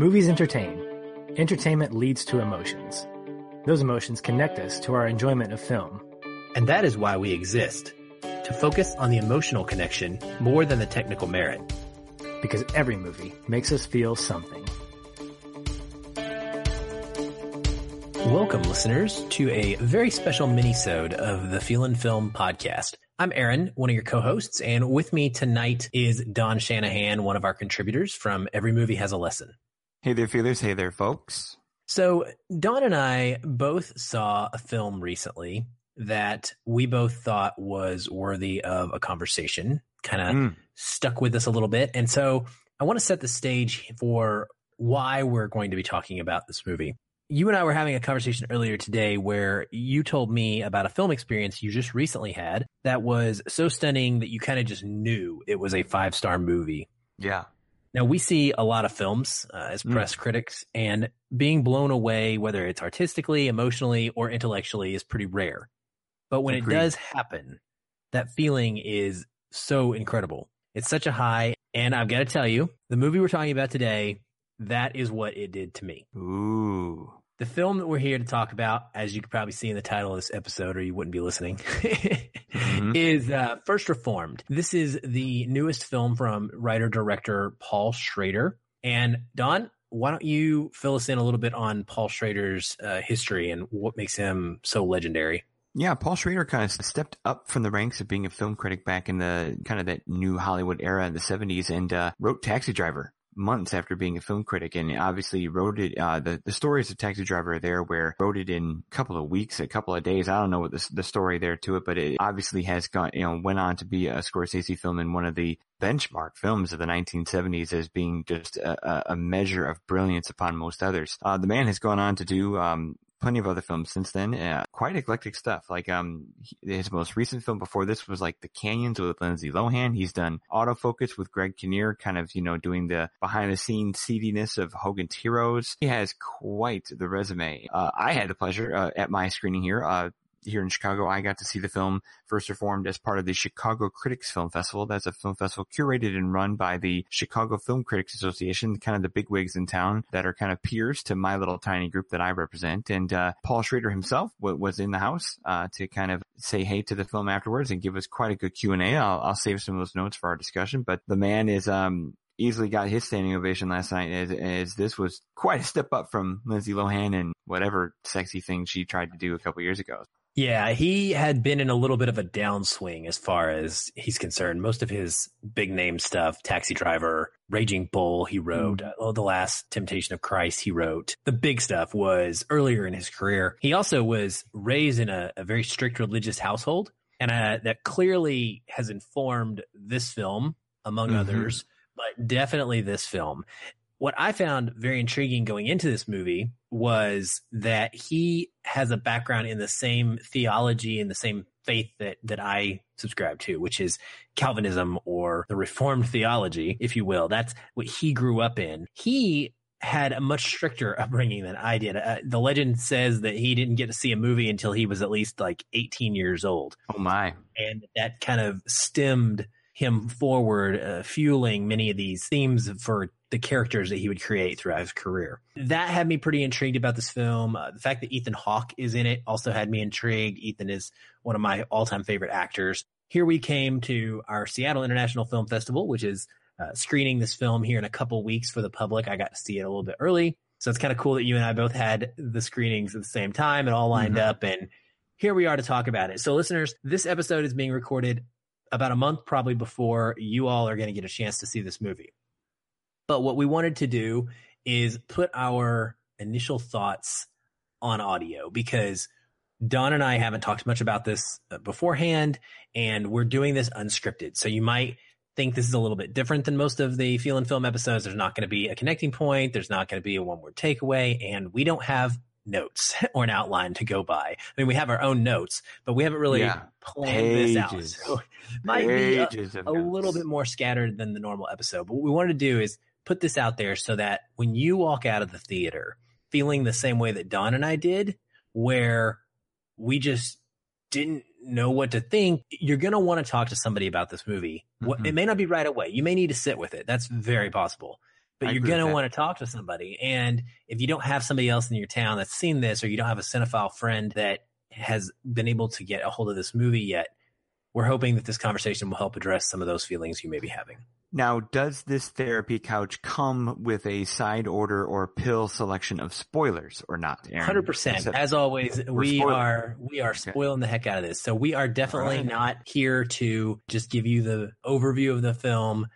Movies entertain. Entertainment leads to emotions. Those emotions connect us to our enjoyment of film. And that is why we exist. To focus on the emotional connection more than the technical merit. Because every movie makes us feel something. Welcome listeners to a very special mini-sode of the Feelin' Film podcast. I'm Aaron, one of your co-hosts, and with me tonight is Don Shanahan, one of our contributors from Every Movie Has a Lesson. Hey there, feelers. Hey there, folks. So Don and I both saw a film recently that we both thought was worthy of a conversation, kind of mm. stuck with us a little bit. And so I want to set the stage for why we're going to be talking about this movie you and I were having a conversation earlier today where you told me about a film experience you just recently had that was so stunning that you kind of just knew it was a five star movie. Yeah. Now we see a lot of films uh, as mm. press critics and being blown away, whether it's artistically, emotionally, or intellectually is pretty rare. But when Agreed. it does happen, that feeling is so incredible. It's such a high. And I've got to tell you, the movie we're talking about today, that is what it did to me. Ooh. The film that we're here to talk about, as you could probably see in the title of this episode, or you wouldn't be listening, mm-hmm. is uh, First Reformed. This is the newest film from writer director Paul Schrader. And Don, why don't you fill us in a little bit on Paul Schrader's uh, history and what makes him so legendary? Yeah, Paul Schrader kind of stepped up from the ranks of being a film critic back in the kind of that new Hollywood era in the 70s and uh, wrote Taxi Driver, months after being a film critic and obviously wrote it, uh, the, the stories of Taxi Driver there where wrote it in a couple of weeks, a couple of days. I don't know what the, the story there to it, but it obviously has gone, you know, went on to be a Scorsese film and one of the benchmark films of the 1970s as being just a, a measure of brilliance upon most others. Uh, the man has gone on to do, um, plenty of other films since then. Uh, quite eclectic stuff. Like um, his most recent film before this was like The Canyons with Lindsay Lohan. He's done Autofocus with Greg Kinnear, kind of you know doing the behind the scenes seediness of Hogan's Heroes. He has quite the resume. Uh, I had the pleasure uh, at my screening here uh, here in Chicago, I got to see the film First Reformed as part of the Chicago Critics Film Festival. That's a film festival curated and run by the Chicago Film Critics Association, kind of the big wigs in town that are kind of peers to my little tiny group that I represent. And uh, Paul Schrader himself w- was in the house uh, to kind of say hey to the film afterwards and give us quite a good Q and A. I'll, I'll save some of those notes for our discussion. But the man is um, easily got his standing ovation last night as, as this was quite a step up from Lindsay Lohan and whatever sexy thing she tried to do a couple years ago. Yeah, he had been in a little bit of a downswing as far as he's concerned. Most of his big name stuff, Taxi Driver, Raging Bull, he wrote. Mm. Oh, The Last Temptation of Christ, he wrote. The big stuff was earlier in his career. He also was raised in a, a very strict religious household, and uh, that clearly has informed this film, among mm-hmm. others, but definitely this film what I found very intriguing going into this movie was that he has a background in the same theology and the same faith that, that I subscribe to, which is Calvinism or the Reformed theology, if you will. That's what he grew up in. He had a much stricter upbringing than I did. Uh, the legend says that he didn't get to see a movie until he was at least like 18 years old. Oh my. And that kind of stemmed him forward, uh, fueling many of these themes for the characters that he would create throughout his career. That had me pretty intrigued about this film. Uh, the fact that Ethan Hawke is in it also had me intrigued. Ethan is one of my all-time favorite actors. Here we came to our Seattle International Film Festival, which is uh, screening this film here in a couple weeks for the public. I got to see it a little bit early. So it's kind of cool that you and I both had the screenings at the same time and all lined mm-hmm. up. And here we are to talk about it. So listeners, this episode is being recorded about a month probably before you all are going to get a chance to see this movie. But what we wanted to do is put our initial thoughts on audio because Don and I haven't talked much about this uh, beforehand and we're doing this unscripted. So you might think this is a little bit different than most of the Feelin' Film episodes. There's not going to be a connecting point. There's not going to be a one word takeaway and we don't have notes or an outline to go by. I mean, we have our own notes, but we haven't really yeah. planned Pages. this out. So it might Pages be a, a little bit more scattered than the normal episode. But what we wanted to do is put this out there so that when you walk out of the theater feeling the same way that Don and I did, where we just didn't know what to think, you're going to want to talk to somebody about this movie. Mm-hmm. It may not be right away. You may need to sit with it. That's very possible. But I you're going to want to talk to somebody. And if you don't have somebody else in your town that's seen this, or you don't have a cinephile friend that has been able to get a hold of this movie yet, we're hoping that this conversation will help address some of those feelings you may be having. Now, does this therapy couch come with a side order or pill selection of spoilers or not? Hundred percent. As always, we spoiling. are we are spoiling the heck out of this. So we are definitely Alright. not here to just give you the overview of the film.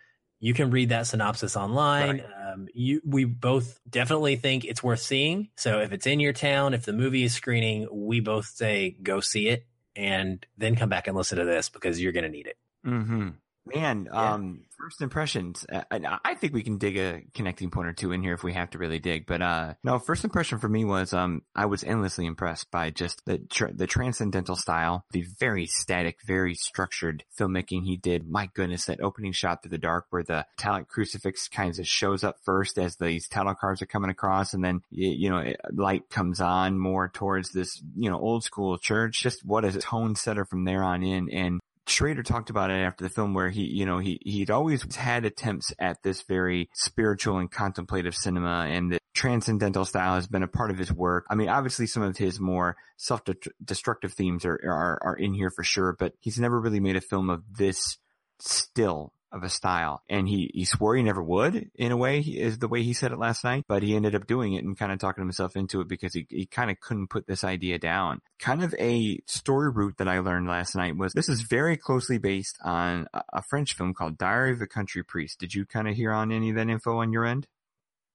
You can read that synopsis online. Um, you, we both definitely think it's worth seeing. So if it's in your town, if the movie is screening, we both say go see it and then come back and listen to this because you're going to need it. Mm-hmm. Man, Yeah. um, first impressions. Uh, I, I think we can dig a connecting point or two in here if we have to really dig. But uh, no, first impression for me was um, I was endlessly impressed by just the tr- the transcendental style, the very static, very structured filmmaking he did. My goodness, that opening shot through the dark where the talent crucifix kind of shows up first as these title cards are coming across, and then you know light comes on more towards this you know old school church. Just what a tone setter from there on in, and Schrader talked about it after the film where he, you know, he, he'd always had attempts at this very spiritual and contemplative cinema and the transcendental style has been a part of his work. I mean, obviously some of his more self-destructive themes are, are, are in here for sure, but he's never really made a film of this still of a style. And he, he swore he never would in a way is the way he said it last night, but he ended up doing it and kind of talking himself into it because he, he kind of couldn't put this idea down. Kind of a story route that I learned last night was this is very closely based on a, French film called Diary of a Country Priest. Did you kind of hear on any of that info on your end?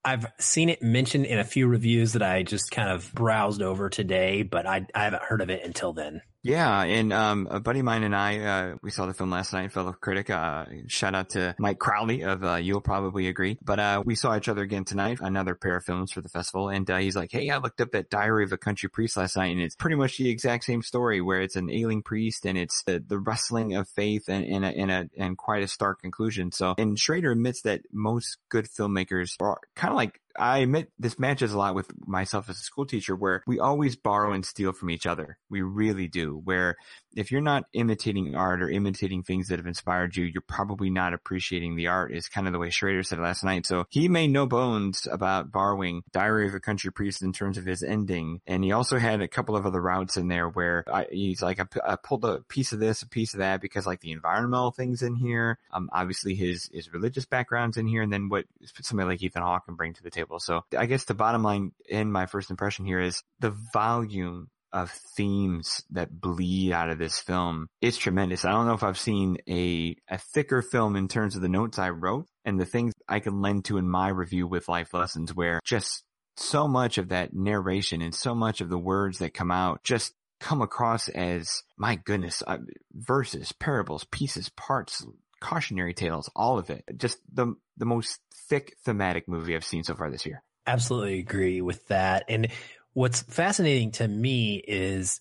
I've seen it mentioned in a few reviews that I just kind of browsed over today, but I, I haven't heard of it until then. Yeah, and um, a buddy of mine and I, uh, we saw the film last night, fellow critic. Uh, shout out to Mike Crowley of uh, You'll Probably Agree. But uh, we saw each other again tonight, another pair of films for the festival, and uh, he's like, "Hey, I looked up that Diary of a Country Priest last night, and it's pretty much the exact same story, where it's an ailing priest and it's the, the wrestling of faith and and a, a and quite a stark conclusion." So, and Schrader admits that most good filmmakers are kind of like I admit this matches a lot with myself as a school teacher where we always borrow and steal from each other. We really do. Where if you're not imitating art or imitating things that have inspired you, you're probably not appreciating the art is kind of the way Schrader said last night. So he made no bones about borrowing Diary of a Country Priest in terms of his ending. And he also had a couple of other routes in there where I, he's like, I, pulled a piece of this, a piece of that because like the environmental things in here. Um, obviously his, his religious background's in here and then what somebody like Ethan Hawke can bring to the table. So I guess the bottom line in my first impression here is the volume of themes that bleed out of this film is tremendous. I don't know if I've seen a, a thicker film in terms of the notes I wrote and the things I can lend to in my review with life lessons where just so much of that narration and so much of the words that come out just come across as my goodness, uh, verses, parables, pieces, parts, cautionary tales, all of it. Just the the most thick thematic movie I've seen so far this year. Absolutely agree with that. And what's fascinating to me is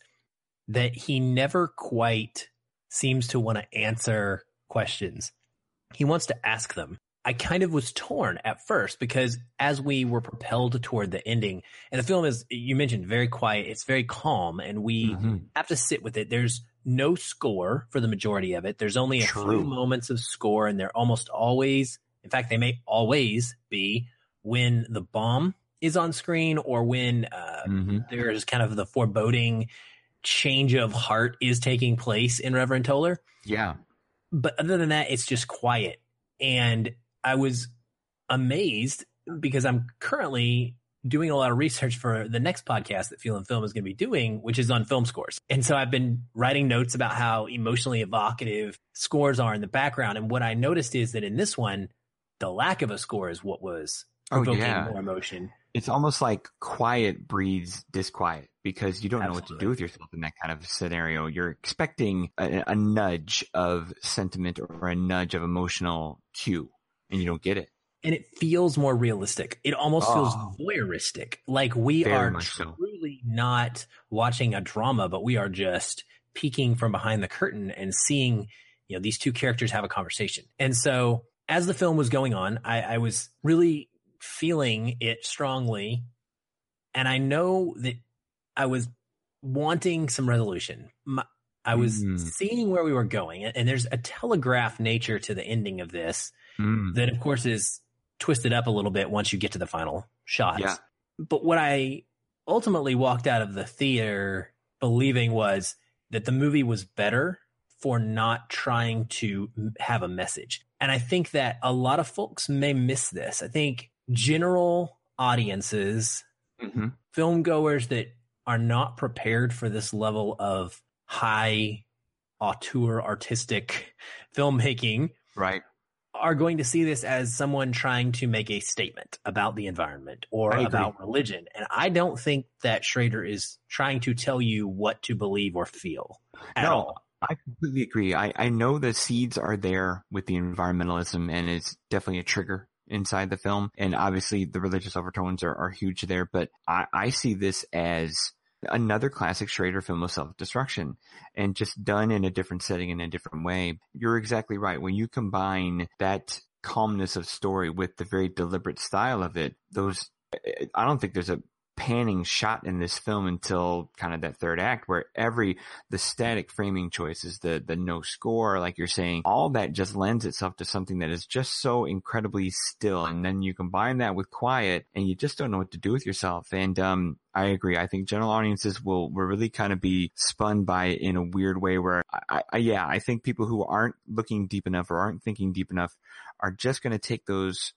that he never quite seems to want to answer questions. He wants to ask them. I kind of was torn at first because as we were propelled toward the ending, and the film is, you mentioned, very quiet, it's very calm, and we Mhm. have to sit with it. There's no score for the majority of it. There's only a True. few moments of score, and they're almost always, in fact, they may always be when the bomb is on screen or when uh, Mhm. there's kind of the foreboding change of heart is taking place in Reverend Toller. Yeah. But other than that, it's just quiet. And I was amazed because I'm currently doing a lot of research for the next podcast that Feelin' Film is going to be doing, which is on film scores. And so I've been writing notes about how emotionally evocative scores are in the background. And what I noticed is that in this one, the lack of a score is what was Oh, provoking yeah. more emotion. It's almost like quiet breeds disquiet because you don't know what to do with yourself in that kind of scenario. You're expecting a, a nudge of sentiment or a nudge of emotional cue and you don't get it. And it feels more realistic. It almost Oh. feels voyeuristic. Like we are much so. truly not watching a drama, but we are just peeking from behind the curtain and seeing, you know, these two characters have a conversation. And so as the film was going on, I, I was really feeling it strongly. And I know that I was wanting some resolution. My, I was Mm. seeing where we were going, and there's a telegraph nature to the ending of this Mm. that of course is twisted up a little bit once you get to the final shots. Yeah. But what I ultimately walked out of the theater believing was that the movie was better for not trying to have a message. And I think that a lot of folks may miss this. I think general audiences, Mm-hmm. film goers that are not prepared for this level of high auteur artistic filmmaking Right. Are going to see this as someone trying to make a statement about the environment or about religion. And I don't think that Schrader is trying to tell you what to believe or feel at No, all. I completely agree. I, I know the seeds are there with the environmentalism and it's definitely a trigger inside the film. And obviously the religious overtones are, are huge there, but I, I see this as another classic Schrader film of self-destruction and just done in a different setting in a different way. You're exactly right. When you combine that calmness of story with the very deliberate style of it, those, I don't think there's a panning shot in this film until kind of that third act where every the static framing choices the the no score like you're saying all that just lends itself to something that is just so incredibly still and then you combine that with quiet and you just don't know what to do with yourself and um I agree. I think general audiences will, will really kind of be spun by it in a weird way where I, I, yeah, I think people who aren't looking deep enough or aren't thinking deep enough are just going to take those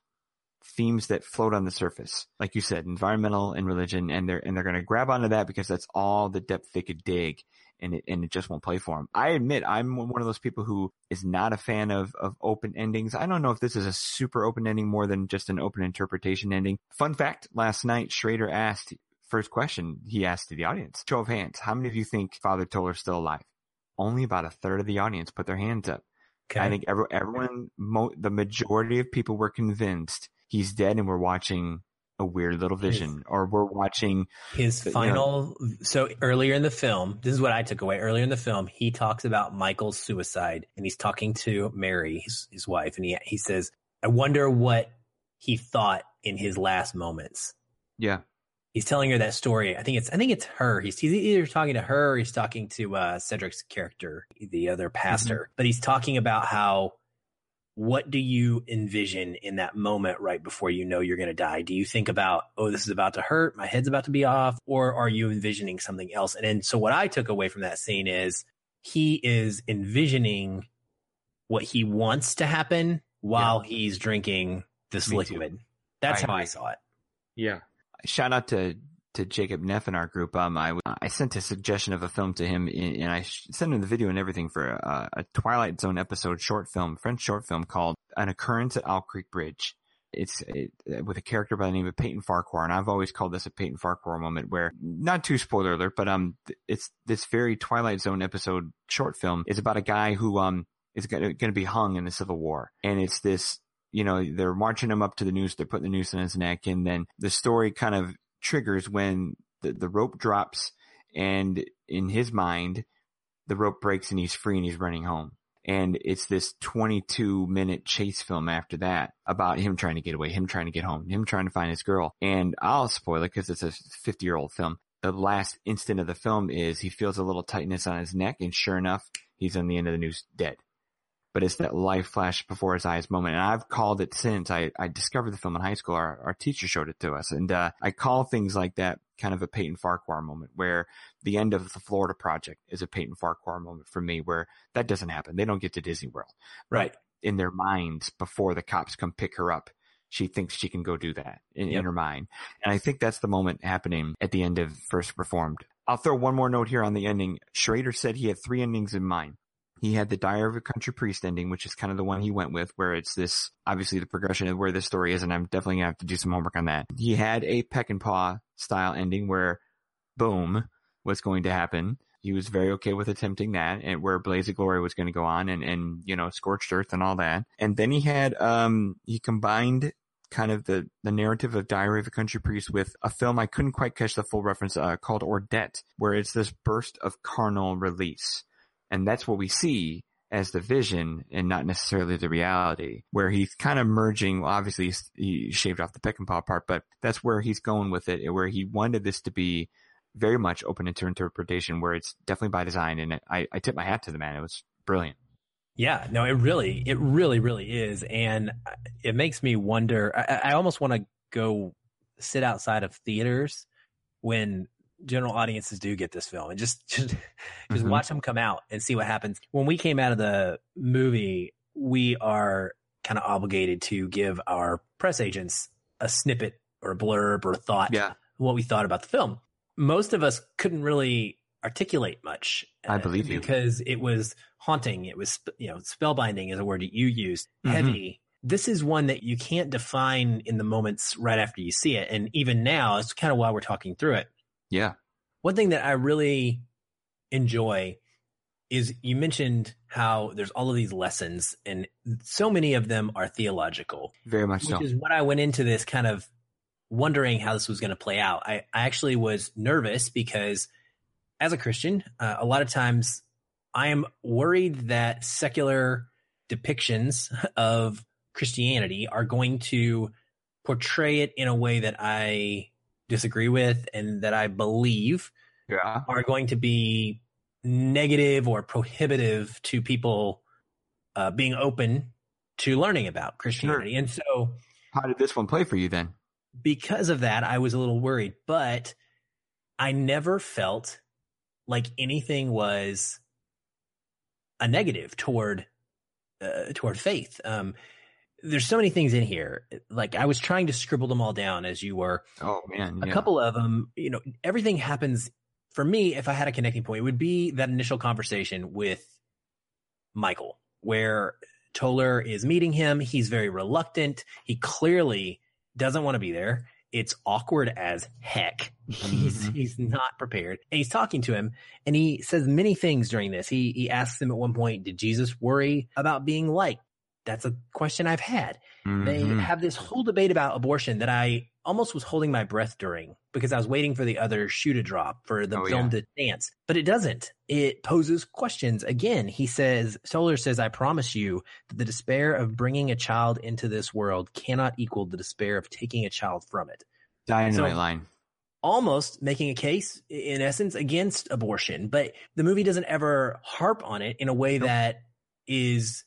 themes that float on the surface, like you said, environmental and religion, and they're and they're going to grab onto that because that's all the depth they could dig, and it and it just won't play for them. I admit I'm one of those people who is not a fan of of open endings. I don't know if this is a super open ending more than just an open interpretation ending. Fun fact: last night Schrader asked first question he asked to the audience, show of hands, how many of you think Father Toller's still alive? Only about a third of the audience put their hands up. Okay. I think every, everyone, mo- the majority of people were convinced he's dead and we're watching a weird little vision or we're watching his you know- final so earlier in the film this is what i took away. Earlier in the film he talks about michael's suicide and he's talking to mary his, his wife and he, he says i wonder what he thought in his last moments. Yeah. He's telling her that story. I think it's i think it's her. He's, he's either talking to her or he's talking to uh, cedric's character the other pastor. But he's talking about how what do you envision in that moment right before you know you're going to die? Do you think about, oh, this is about to hurt, my head's about to be off, or are you envisioning something else? And then, so what I took away from that scene is he is envisioning what he wants to happen while he's drinking this Me too. liquid. That's I how I saw it. Yeah. Shout out to to Jacob Neff in our group. Um, I I sent a suggestion of a film to him, and I sent him the video and everything for a, a Twilight Zone episode short film, French short film called "An Occurrence at Owl Creek Bridge." It's it, with a character by the name of Peyton Farquhar, and I've always called this a Peyton Farquhar moment, where not too spoiler alert, but um, it's this very Twilight Zone episode short film is about a guy who um is going to be hung in the Civil War, and it's this you know, they're marching him up to the noose, they're putting the noose in his neck, and then the story kind of triggers when the, the rope drops and in his mind, the rope breaks and he's free and he's running home. And it's this 22 minute chase film after that about him trying to get away, him trying to get home, him trying to find his girl. And I'll spoil it because it's a 50 year old film. The last instant of the film is he feels a little tightness on his neck and sure enough, he's on the end of the noose dead but it's that life flash before his eyes moment. And I've called it since I, I discovered the film in high school. Our, our teacher showed it to us. And, uh, I call things like that kind of a Peyton Farquhar moment where the end of the Florida project is a Peyton Farquhar moment for me where that doesn't happen. They don't get to Disney World Right. in their minds before the cops come pick her up. She thinks she can go do that in, Yep. in her mind. And I think that's the moment happening at the end of First Reformed. I'll throw one more note here on the ending. Schrader said he had three endings in mind. He had the Diary of a Country Priest ending, which is kind of the one he went with, where it's this, obviously the progression of where this story is, and I'm definitely gonna have to do some homework on that. He had a Peckinpah style ending where boom was going to happen. He was very okay with attempting that and where Blaze of Glory was going to go on and, and, you know, Scorched Earth and all that. And then he had, um, he combined kind of the, the narrative of Diary of a Country Priest with a film I couldn't quite catch the full reference, uh, called Ordet, where it's this burst of carnal release. And that's what we see as the vision and not necessarily the reality, where he's kind of merging. Well, obviously he shaved off the Peckinpah part, but that's where he's going with it, where he wanted this to be very much open to interpretation, where it's definitely by design. And I, I tip my hat to the man. It was brilliant. Yeah, no, it really, it really, really is. And it makes me wonder. I, I almost want to go sit outside of theaters when general audiences do get this film and just, just, just Mhm. watch them come out and see what happens. When we came out of the movie, we are kind of obligated to give our press agents a snippet or a blurb or a thought Yeah, what we thought about the film. Most of us couldn't really articulate much. I uh, believe you. because it was haunting. It was you know spellbinding is a word that you used. Mhm. Heavy. This is one that you can't define in the moments right after you see it, and even now, it's kind of why we're talking through it. Yeah, One thing that I really enjoy is you mentioned how there's all of these lessons, and so many of them are theological very much so. which is what I went into this kind of wondering how this was going to play out. I, I actually was nervous because as a Christian, uh, a lot of times I am worried that secular depictions of Christianity are going to portray it in a way that I disagree with and that I believe yeah, are going to be negative or prohibitive to people uh, being open to learning about Christianity. And so, how did this one play for you then? because of that, I was a little worried, but I never felt like anything was a negative toward uh, toward faith. Um, there's so many things in here. Like I was trying to scribble them all down as you were, Oh man, a couple of them, you know, everything happens for me. If I had a connecting point, it would be that initial conversation with Michael, where Toller is meeting him. He's very reluctant. He clearly doesn't want to be there. It's awkward as heck. He's Mhm. he's not prepared. And he's talking to him and he says many things during this. He he asks him at one point, did Jesus worry about being liked? That's a question I've had they Mhm. have this whole debate about abortion that I almost was holding my breath during because I was waiting for the other shoe to drop for the Oh, film yeah. to dance. But it doesn't. It poses questions. Again, he says, Toller says, I promise you that the despair of bringing a child into this world cannot equal the despair of taking a child from it. dynamite so- line. Almost making a case, in essence, against abortion. But the movie doesn't ever harp on it in a way Nope. that is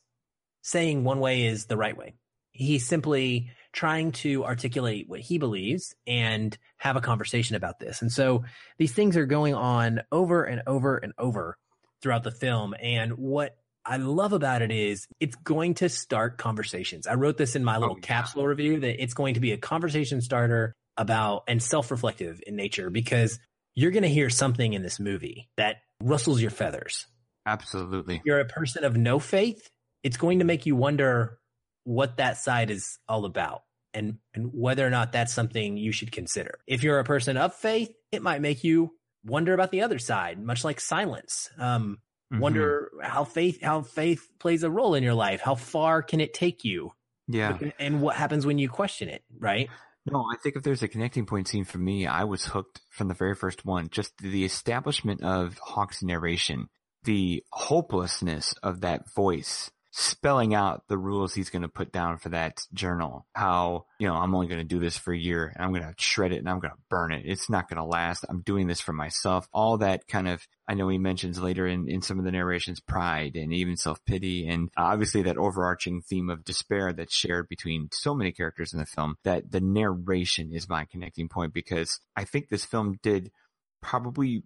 saying one way is the right way. He's simply trying to articulate what he believes and have a conversation about this. And so these things are going on over and over and over throughout the film. And what I love about it is it's going to start conversations. I wrote this in my little Oh, yeah. capsule review that it's going to be a conversation starter about and self-reflective in nature because you're going to hear something in this movie that rustles your feathers Absolutely. you're a person of no faith, it's going to make you wonder what that side is all about and, and whether or not that's something you should consider. If you're a person of faith, it might make you wonder about the other side, much like silence. Um, Mhm. wonder how faith, how faith plays a role in your life. How far can it take you? Yeah. And what happens when you question it, right? No, I think if there's a connecting point scene for me, I was hooked from the very first one. Just the establishment of Hawke's narration, the hopelessness of that voice spelling out the rules he's going to put down for that journal. How, you know, I'm only going to do this for a year and I'm going to shred it and I'm going to burn it. It's not going to last. I'm doing this for myself. All that kind of, I know he mentions later in, in some of the narrations, pride and even self-pity and obviously that overarching theme of despair that's shared between so many characters in the film that the narration is my connecting point because I think this film did probably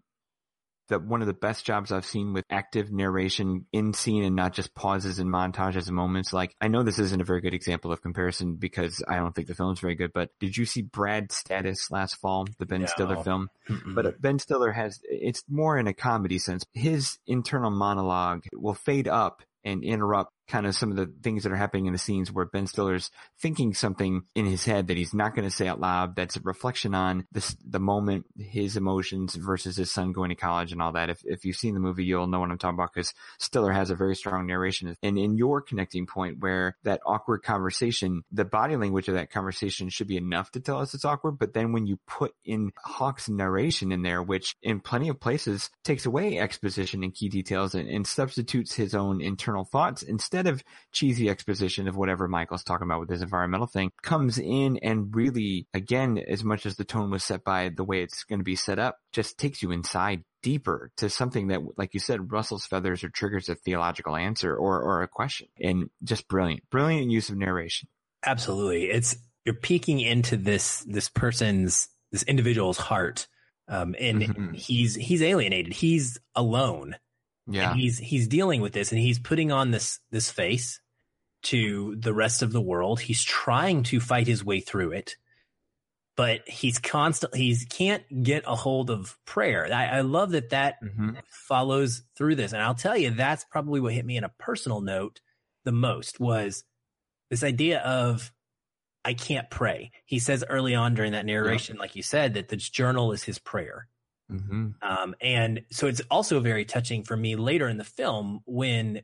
the one of the best jobs I've seen with active narration in scene and not just pauses and montages and moments. Like I know this isn't a very good example of comparison because I don't think the film's very good, but did you see Brad's Status last fall, the Ben No. Stiller film? But Ben Stiller has, it's more in a comedy sense. His internal monologue will fade up and interrupt kind of some of the things that are happening in the scenes where Ben Stiller's thinking something in his head that he's not going to say out loud. That's a reflection on this, the moment, his emotions versus his son going to college and all that. If, if you've seen the movie, you'll know what I'm talking about because Stiller has a very strong narration. And in your connecting point where that awkward conversation, the body language of that conversation should be enough to tell us it's awkward. But then when you put in Hawke's narration in there, which in plenty of places takes away exposition and key details and, and substitutes his own internal thoughts instead of cheesy exposition of whatever Michael's talking about with his environmental thing, comes in and really, again, as much as the tone was set by the way it's going to be set up, just takes you inside deeper to something that, like you said, rustles feathers or triggers a theological answer or, or a question and just brilliant, brilliant use of narration. Absolutely. It's, you're peeking into this, this person's, this individual's heart. Um, and mm-hmm. he's, he's alienated. He's alone. Yeah. And he's, he's dealing with this and he's putting on this, this face to the rest of the world. He's trying to fight his way through it but he's constantly he can't get a hold of prayer. I, I love that that mm-hmm. follows through this, and I'll tell you that's probably what hit me in a personal note the most was this idea of I can't pray. He says early on during that narration, like you said, that this journal is his prayer. Mm-hmm. Um, and so it's also very touching for me later in the film when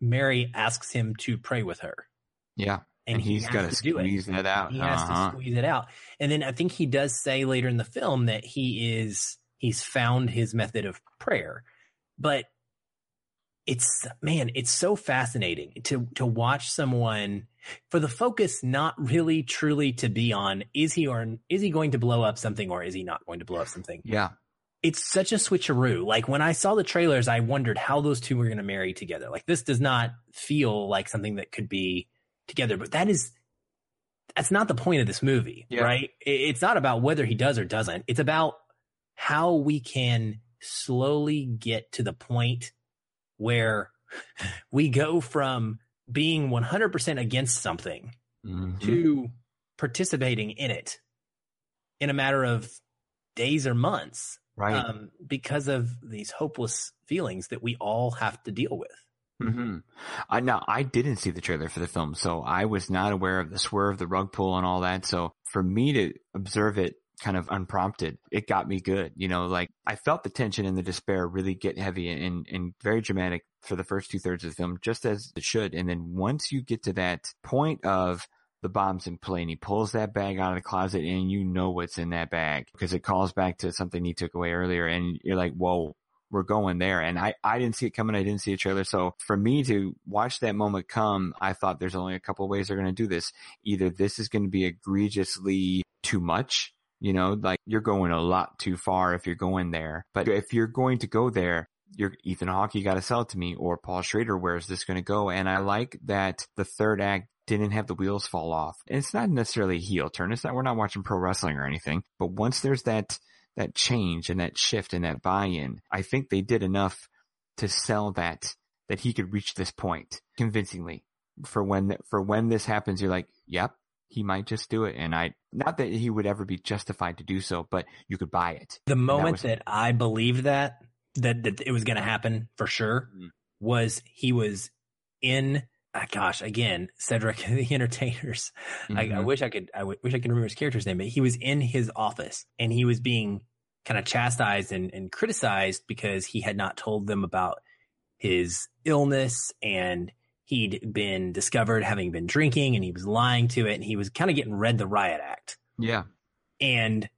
Mary asks him to pray with her. Yeah and, he's he got to squeeze it. that out. He has uh-huh. to squeeze it out. And then I think he does say later in the film that he is he's found his method of prayer. But it's man, it's so fascinating to to watch someone for the focus not really truly to be on is he or is he going to blow up something or is he not going to blow up something? Yeah. It's such a switcheroo. Like when I saw the trailers, I wondered how those two were going to marry together. Like this does not feel like something that could be together. But that is that's not the point of this movie, yeah. right? It's not about whether he does or doesn't. It's about how we can slowly get to the point where we go from being 100% against something mm-hmm. to participating in it in a matter of days or months. Right. Um, because of these hopeless feelings that we all have to deal with. Mm-hmm. I now I didn't see the trailer for the film, so I was not aware of the swerve, the rug pull, and all that. So for me to observe it kind of unprompted, it got me good. You know, like I felt the tension and the despair really get heavy and and very dramatic for the first two thirds of the film, just as it should. And then once you get to that point of the bombs in play and he pulls that bag out of the closet and you know what's in that bag because it calls back to something he took away earlier and you're like, whoa, we're going there. And I, I didn't see it coming. I didn't see a trailer. So for me to watch that moment come, I thought there's only a couple ways they're going to do this. Either this is going to be egregiously too much, you know, like you're going a lot too far if you're going there. But if you're going to go there, you're Ethan Hawke, you got to sell it to me or Paul Schrader. Where is this going to go? And I like that the third act didn't have the wheels fall off. And it's not necessarily a heel turn. It's not, we're not watching pro wrestling or anything, but once there's that, that change and that shift and that buy-in, I think they did enough to sell that that he could reach this point convincingly. For when for when this happens, you're like, yep, he might just do it. And I not that he would ever be justified to do so, but you could buy it. The moment that, that I believed that that that it was going to happen for sure mm-hmm. was he was in ah, gosh, again, Cedric the Entertainers. Mm-hmm. I, I, mm-hmm. wish I could, I w- wish I could remember his character's name, but he was in his office and he was being kind of chastised and, and criticized because he had not told them about his illness and he'd been discovered having been drinking and he was lying to it and he was kind of getting read the riot act. Yeah. And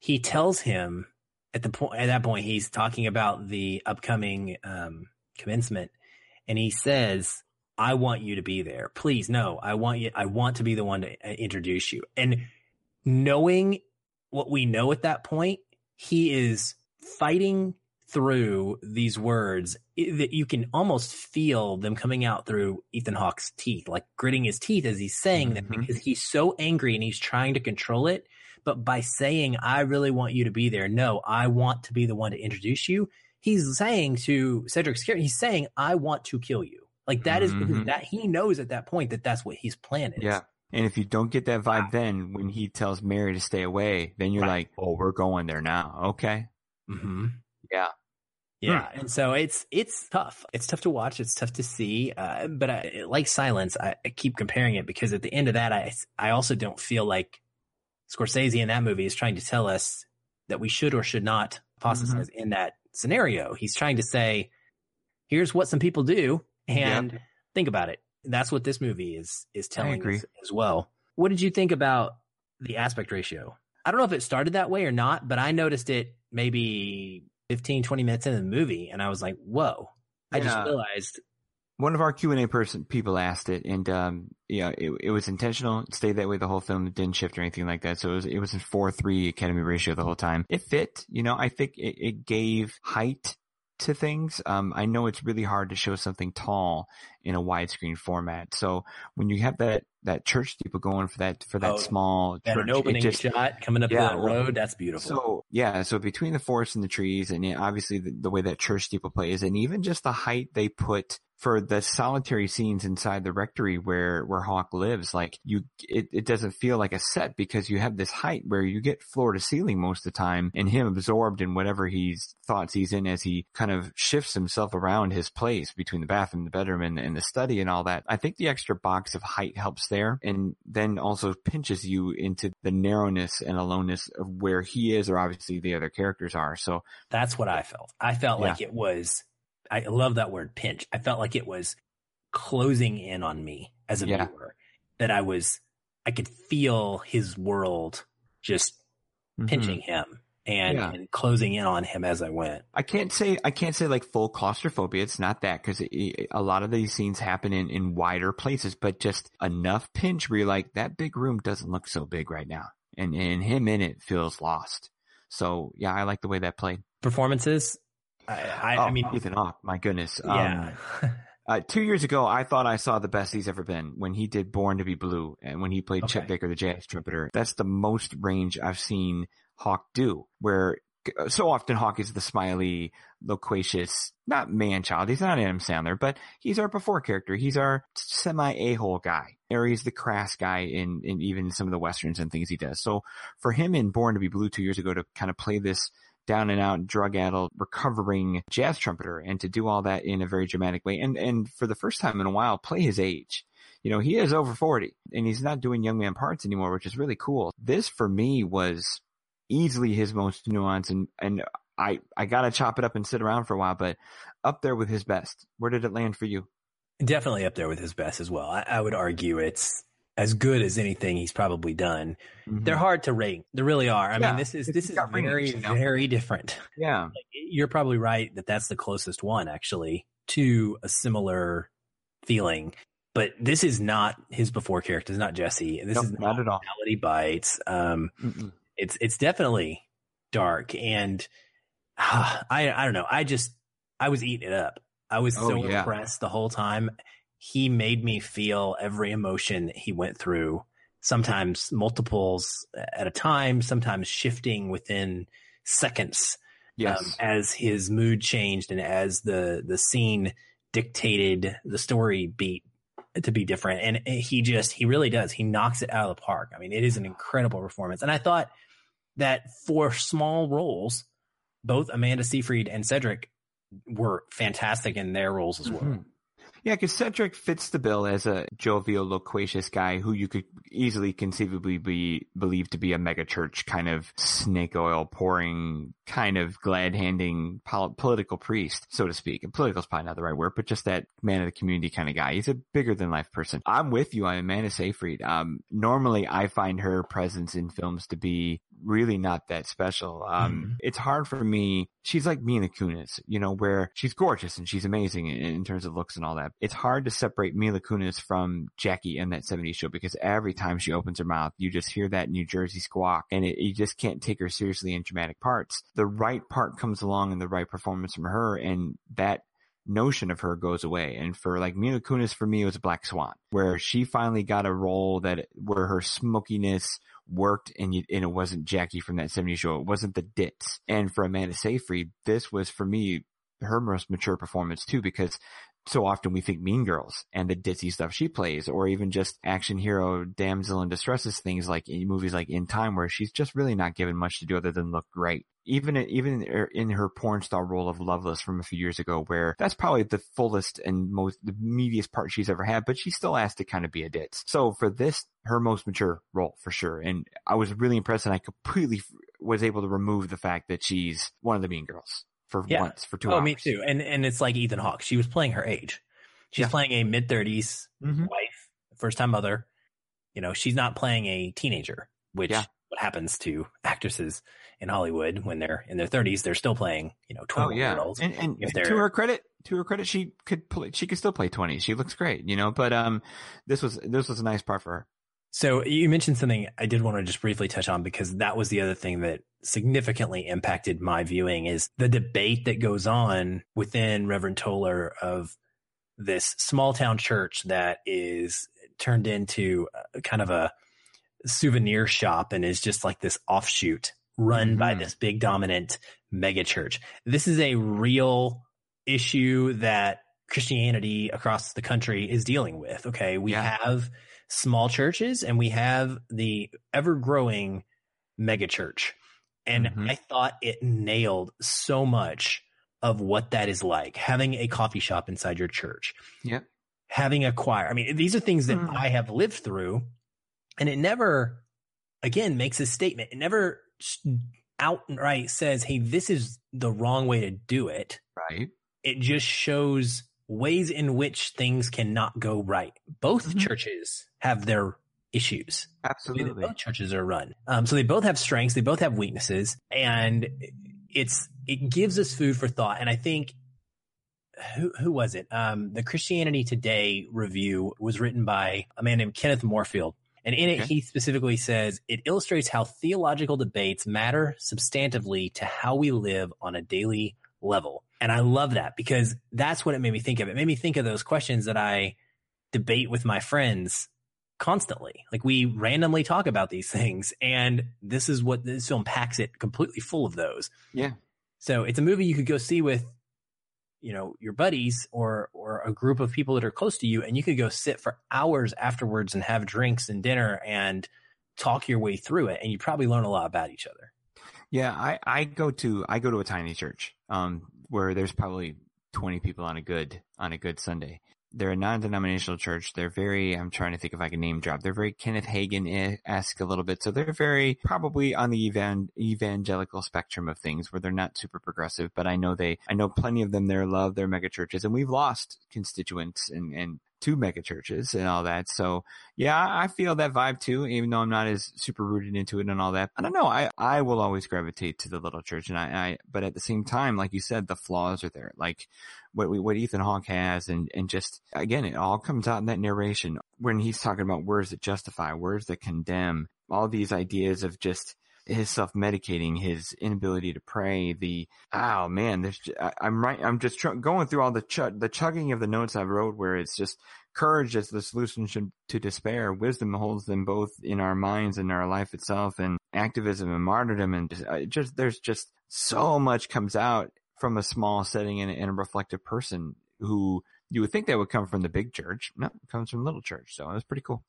he tells him at the point, at that point, he's talking about the upcoming, um, commencement and he says, I want you to be there. Please, no, I want you, I want to be the one to uh, introduce you. And knowing what we know at that point, he is fighting through these words that you can almost feel them coming out through Ethan Hawke's teeth, like gritting his teeth as he's saying mm-hmm. them because he's so angry and he's trying to control it. But by saying, I really want you to be there. No, I want to be the one to introduce you. He's saying to Cedric Scary, he's saying, I want to kill you. Like that is mm-hmm. that he knows at that point that that's what his plan is. Yeah. And if you don't get that vibe, then when he tells Mary to stay away, then you're right. like, "Oh, we're going there now." Okay. Mm-hmm. Yeah. Yeah, and so it's it's tough. It's tough to watch. It's tough to see. Uh, but I, like Silence, I, I, keep comparing it because at the end of that, I I also don't feel like Scorsese in that movie is trying to tell us that we should or should not apostatize mm-hmm. in that scenario. He's trying to say, here's what some people do, and think about it that's what this movie is is telling us as well. What did you think about the aspect ratio? I don't know if it started that way or not, but I noticed it maybe 15, 20 minutes into the movie and I was like, whoa. I just realized one of our Q and A person people asked it, and um, yeah, it, it was intentional. It stayed that way the whole film. Didn't shift or anything like that. So it was it was a four three Academy ratio the whole time. It fit. You know, I think it, it gave height to things. Um, I know it's really hard to show something tall in a widescreen format. So when you have that that church steeple going for that for that Oh, small That church, an opening just- shot coming up Yeah, that road. That's beautiful. so yeah, so between the forest and the trees, and obviously the, the way that church steeple plays, and even just the height they put for the solitary scenes inside the rectory where where Hawke lives, like you, it, it doesn't feel like a set because you have this height where you get floor to ceiling most of the time, and him absorbed in whatever he's thoughts he's in as he kind of shifts himself around his place between the bathroom, the bedroom, and, and the study and all that. I think the extra box of height helps there, and then also pinches you into the narrowness and aloneness of where he is, or obviously the other characters are. So That's what I felt. I felt Yeah. like it was, I love that word pinch. I felt like it was closing in on me as a Yeah. viewer that I was, I could feel his world just mm-hmm. pinching him and, Yeah. and closing in on him as I went. I can't say I can't say like full claustrophobia. It's not that because a lot of these scenes happen in in wider places, but just enough pinch where you're like that big room doesn't look so big right now, and and him in it feels lost. So yeah, I like the way that played. Performances. I, I, oh, I mean, Ethan Hawke, my goodness. yeah. Um, uh, two years ago, I thought I saw the best he's ever been when he did Born to Be Blue and when he played Chet Okay. Baker, the jazz trumpeter. That's the most range I've seen Hawke do, where so often Hawke is the smiley, loquacious, not man child. He's not Adam Sandler, but he's our before character. He's our semi a-hole guy. Or he's the crass guy in, in even some of the westerns and things he does. So for him in Born to Be Blue two years ago to kind of play this down and out, drug addled, recovering jazz trumpeter and to do all that in a very dramatic way. And, and for the first time in a while, play his age. You know, he is over 40 and he's not doing young man parts anymore, which is really cool. This for me was easily his most nuanced and, and I, I gotta chop it up and sit around for a while, but up there with his best. Where did it land for you? Definitely up there with his best as well. I, I would argue it's as good as anything he's probably done. They're hard to rate. They really are. I Mm-hmm. Yeah, mean, this is this is got range, very you know? very different. yeah. Like, you're probably right that that's the closest one actually to a similar feeling. But this is not his before character. It's not Jesse. This Nope, is not at all. Reality Bites. Um, Mm-mm. it's it's definitely dark and ah, I I don't know. I just I was eating it up. I was Oh, so yeah. impressed the whole time. He made me feel every emotion that he went through. Sometimes multiples at a time. Sometimes shifting within seconds Yes. um, as his mood changed and as the the scene dictated the story beat to be different and he just he really does he knocks it out of the park i mean it is an incredible performance and i thought that for small roles both amanda seyfried and cedric were fantastic in their roles as well Mhm. Yeah, because Cedric fits the bill as a jovial, loquacious guy who you could easily conceivably be believed to be a megachurch kind of snake oil pouring, kind of glad handing pol- political priest, so to speak. And political is probably not the right word, but just that man of the community kind of guy. He's a bigger than life person. I'm with you on Amanda Seyfried. Um, normally I find her presence in films to be really not that special. Um, Mhm. it's hard for me. She's like Mila Kunis, you know, where she's gorgeous and she's amazing in, in terms of looks and all that. It's hard to separate Mila Kunis from Jackie in that 70s show because every time she opens her mouth, you just hear that New Jersey squawk and it, you just can't take her seriously in dramatic parts. The right part comes along and the right performance from her and that notion of her goes away. And for like Mila Kunis, for me, it was Black Swan, where she finally got a role that where her smokiness worked and, you, and it wasn't Jackie from that 70s show. It wasn't the dits. And for Amanda Seyfried, this was for me her most mature performance too, because so often we think Mean Girls and the ditzy stuff she plays, or even just action hero damsel in distresses things like in movies like In Time, where she's just really not given much to do other than look great. Even even in her, in her porn star role of Lovelace from a few years ago, where that's probably the fullest and most the meatiest part she's ever had, but she still has to kind of be a ditz. So for this, her most mature role for sure, and I was really impressed, and I completely was able to remove the fact that she's one of the Mean Girls for Yeah. once for two oh hours. Oh, me too and and it's like ethan hawke she was playing her age she's Yeah. playing a mid-30s Mhm. wife first time mother you know she's not playing a teenager which Yeah. what happens to actresses in Hollywood when they're in their 30s, they're still playing, you know, 20 Oh yeah, year olds. and, and to her credit, to her credit, she could play. She could still play twenty. She looks great, you know. But um, this was this was a nice part for her. So you mentioned something I did want to just briefly touch on because that was the other thing that significantly impacted my viewing is the debate that goes on within Reverend Toller of this small town church that is turned into kind of a souvenir shop and is just like this offshoot run by Mhm. this big dominant mega church. This is a real issue that Christianity across the country is dealing with. Okay. We Yeah. have small churches and we have the ever growing mega church. And Mhm. I thought it nailed so much of what that is like having a coffee shop inside your church, Yeah. having a choir. I mean, these are things that Mm. I have lived through and it never, again, makes a statement. It never outright says, Hey, this is the wrong way to do it Right. it just shows ways in which things cannot go right. Both Mhm. churches have their issues. The way that Absolutely. Both churches are run. Um, so they both have strengths. They both have weaknesses and it's, it gives us food for thought. And I think who, who was it? Um, the Christianity Today review was written by a man named Kenneth Morefield. And in it, Okay. he specifically says it illustrates how theological debates matter substantively to how we live on a daily level. And I love that because that's what it made me think of. It made me think of those questions that I debate with my friends constantly. Like we randomly talk about these things and this is what this film packs it completely full of those. Yeah. So it's a movie you could go see with, you know, your buddies or, or a group of people that are close to you and you could go sit for hours afterwards and have drinks and dinner and talk your way through it. And you probably learn a lot about each other. Yeah, I, I go to I go to a tiny church, um, where there's probably twenty people on a good on a good Sunday. They're a non-denominational church. They're very. I'm trying to think if I can name drop. They're very Kenneth Hagin esque a little bit. So they're very probably on the evan, evangelical spectrum of things, where they're not super progressive. But I know they. I know plenty of them there love their mega churches, and we've lost constituents and and to mega churches and all that. So yeah, I I feel that vibe too, even though I'm not as super rooted into it and all that. I don't know. I, I will always gravitate to the little church and I, I, but at the same time, like you said, the flaws are there. Like what, we- what Ethan Hawke has and, and just, again, it all comes out in that narration when he's talking about words that justify, words that condemn, all these ideas of just, his self-medicating, his inability to pray, the oh man, there's I, I'm right. I'm just tr- going through all the ch- the chugging of the notes I wrote, where it's just courage is the solution to- despair. Wisdom holds them both in our minds and our life itself, and activism and martyrdom, and just, just there's just so much comes out from a small setting and, and a reflective person who you would think that would come from the big church. No, it comes from little church. So it was pretty cool.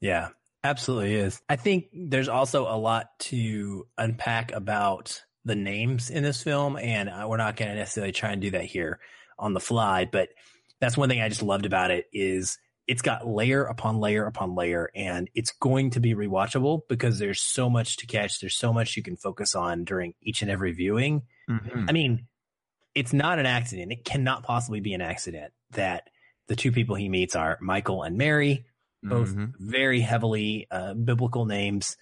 Yeah, absolutely is. I think there's also a lot to unpack about the names in this film, and uh, we're not going to necessarily try and do that here on the fly. But that's one thing I just loved about it is it's got layer upon layer upon layer, and it's going to be rewatchable because there's so much to catch. There's so much you can focus on during each and every viewing. Mhm. I mean, it's not an accident. It cannot possibly be an accident that the two people he meets are Michael and Mary, both Mhm. very heavily uh, biblical names,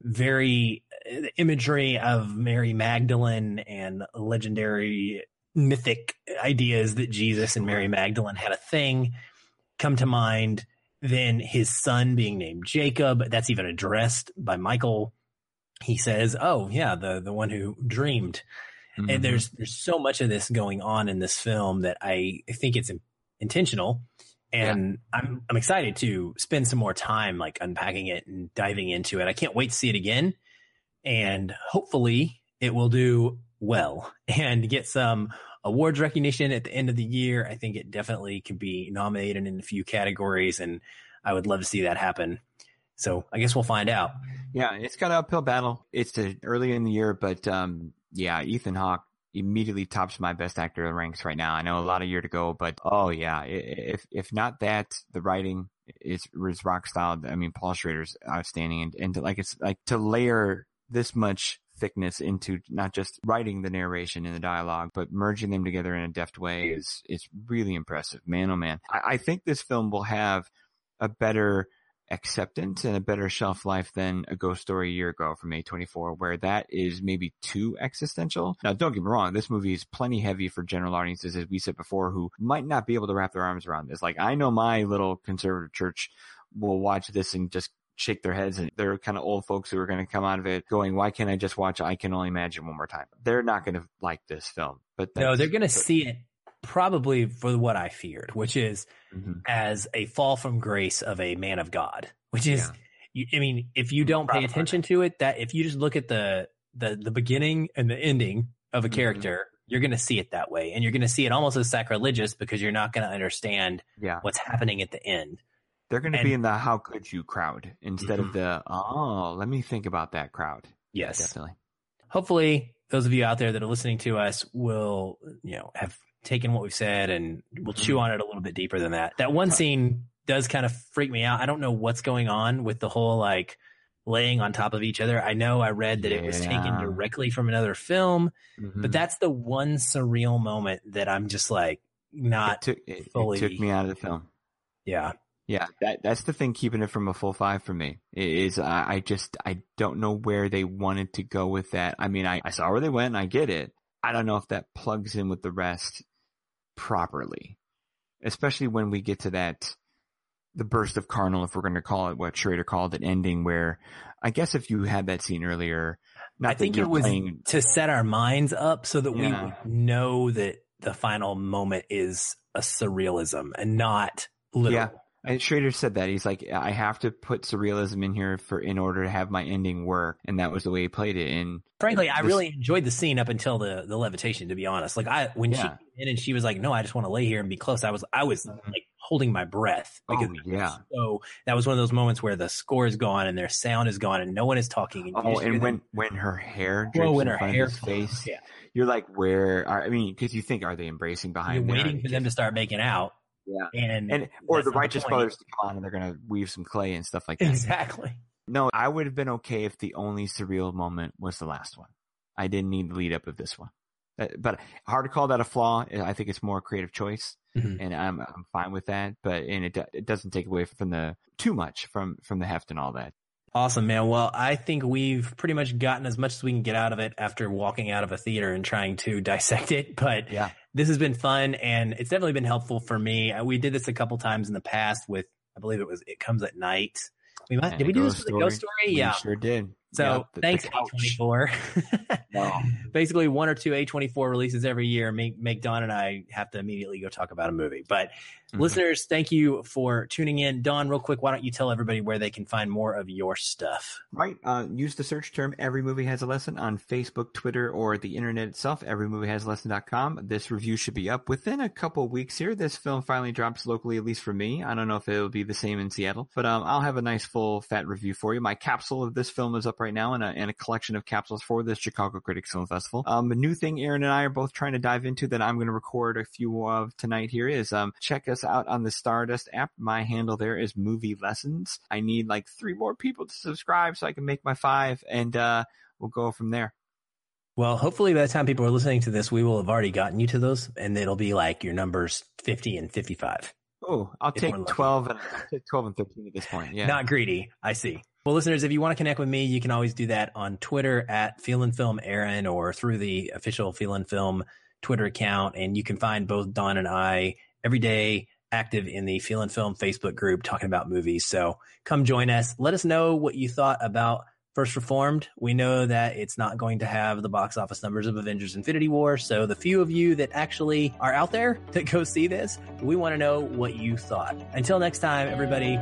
very uh, imagery of Mary Magdalene and legendary mythic ideas that Jesus and Mary Magdalene had a thing come to mind. Then his son being named Jacob, that's even addressed by Michael. He says, "Oh yeah, the the one who dreamed." Mhm. and there's there's so much of this going on in this film that I think it's in, intentional, and I'm I'm excited to spend some more time like unpacking it and diving into it. I can't wait to see it again, and hopefully it will do well and get some awards recognition at the end of the year. I think it definitely could be nominated in a few categories, and I would love to see that happen. So I guess we'll find out. Yeah, it's got an uphill battle. It's early in the year, but um, yeah, Ethan Hawke immediately tops my best actor ranks right now. I know a lot of year to go, but oh yeah, if if not that, the writing is is rock solid. I mean, Paul Schrader's outstanding, and and to, like it's like to layer this much thickness into not just writing the narration and the dialogue, but merging them together in a deft way is is really impressive. Man, oh man, I, I think this film will have a better acceptance and a better shelf life than a ghost story a year ago from A24, where that is maybe too existential. Now, don't get me wrong. This movie is plenty heavy for general audiences, as we said before, who might not be able to wrap their arms around this. Like, I know my little conservative church will watch this and just shake their heads and they're kind of old folks who are going to come out of it going, why can't I just watch I Can Only Imagine one more time? They're not going to like this film, but no, they're going to see it probably for what I feared, which is mm-hmm. as a fall from grace of a man of God, which is, yeah. you, I mean, if you don't pay attention to it, that if you just look at the, the, the beginning and the ending of a mm-hmm. character, you're going to see it that way. And you're going to see it almost as sacrilegious because you're not going to understand yeah. what's happening at the end. They're going to be in the how could you crowd instead mm-hmm. of the, oh, let me think about that crowd. Yes. Definitely. Hopefully, those of you out there that are listening to us will, you know, have taken what we've said and we'll chew mm-hmm. on it a little bit deeper than that. That one scene does kind of freak me out. I don't know what's going on with the whole like laying on top of each other. I know I read that yeah. it was taken directly from another film, mm-hmm. but that's the one surreal moment that I'm just like not it took, it, fully. It took me out of the film. Yeah. Yeah, that that's the thing keeping it from a full five for me. Is I, I just I don't know where they wanted to go with that. I mean, I, I saw where they went and I get it. I don't know if that plugs in with the rest properly, especially when we get to that the burst of carnal, if we're going to call it what Schrader called it, ending where I guess if you had that scene earlier, I think it was playing, to set our minds up so that yeah. we know that the final moment is a surrealism and not literal. Yeah. And Schrader said that he's like, I have to put surrealism in here for in order to have my ending work, and that was the way he played it. And frankly, I really enjoyed the scene up until the the levitation. To be honest, like I when yeah. she came in and she was like, "No, I just want to lay here and be close," I was I was mm-hmm. like holding my breath because oh, yeah. So that was one of those moments where the score is gone and their sound is gone and no one is talking. And oh, and when them. when her hair drapes when her hair face, yeah. you're like, where? Are, I mean, because you think, are they embracing behind? You're waiting for them to start making out yeah. And, and or the righteous the brothers to come on and they're going to weave some clay and stuff like that. Exactly. No, I would have been okay if the only surreal moment was the last one. I didn't need the lead up of this one. Uh, but hard to call that a flaw. I think it's more a creative choice, mm-hmm. and I'm I'm fine with that. But and it it doesn't take away from the too much from from the heft and all that. Awesome, man. Well, I think we've pretty much gotten as much as we can get out of it after walking out of a theater and trying to dissect it. But yeah, this has been fun and it's definitely been helpful for me. Uh, we did this a couple times in the past with, I believe it was, it comes at night. We might, did we do this for the ghost story? We yeah. sure did. So the, thanks, A24. no. Basically, one or two A24 releases every year make make Don and I have to immediately go talk about a movie. But mm-hmm. listeners, thank you for tuning in. Don, real quick, why don't you tell everybody where they can find more of your stuff? Right. Uh, use the search term Every Movie Has a Lesson on Facebook, Twitter, or the internet itself, everymoviehaslesson.com. This review should be up within a couple weeks here. This film finally drops locally, at least for me. I don't know if it'll be the same in Seattle, but um, I'll have a nice full fat review for you. My capsule of this film is up right now and a, and a collection of capsules for this Chicago Critics Film Festival. Um, a new thing Aaron and I are both trying to dive into that I'm going to record a few of tonight here is um, check us out on the Stardust app. My handle there is Movie Lessons. I need like three more people to subscribe so I can make my five, and uh, we'll go from there. Well, hopefully by the time people are listening to this, we will have already gotten you to those, and it'll be like your numbers 50 and 55. Oh, I'll take 12 and 12 and 13 at this point. Yeah. Not greedy. I see. Well, listeners, if you want to connect with me, you can always do that on Twitter at Feelin' Film Aaron or through the official Feelin' Film Twitter account. And you can find both Don and I every day active in the Feelin' Film Facebook group talking about movies. So come join us. Let us know what you thought about First Reformed. We know that it's not going to have the box office numbers of Avengers Infinity War. So the few of you that actually are out there that go see this, we want to know what you thought. Until next time, everybody,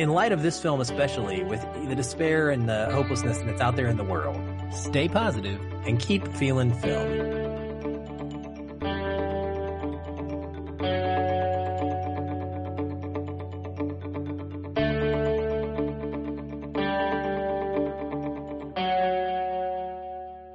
in light of this film, especially with the despair and the hopelessness that's out there in the world, stay positive and keep feeling film.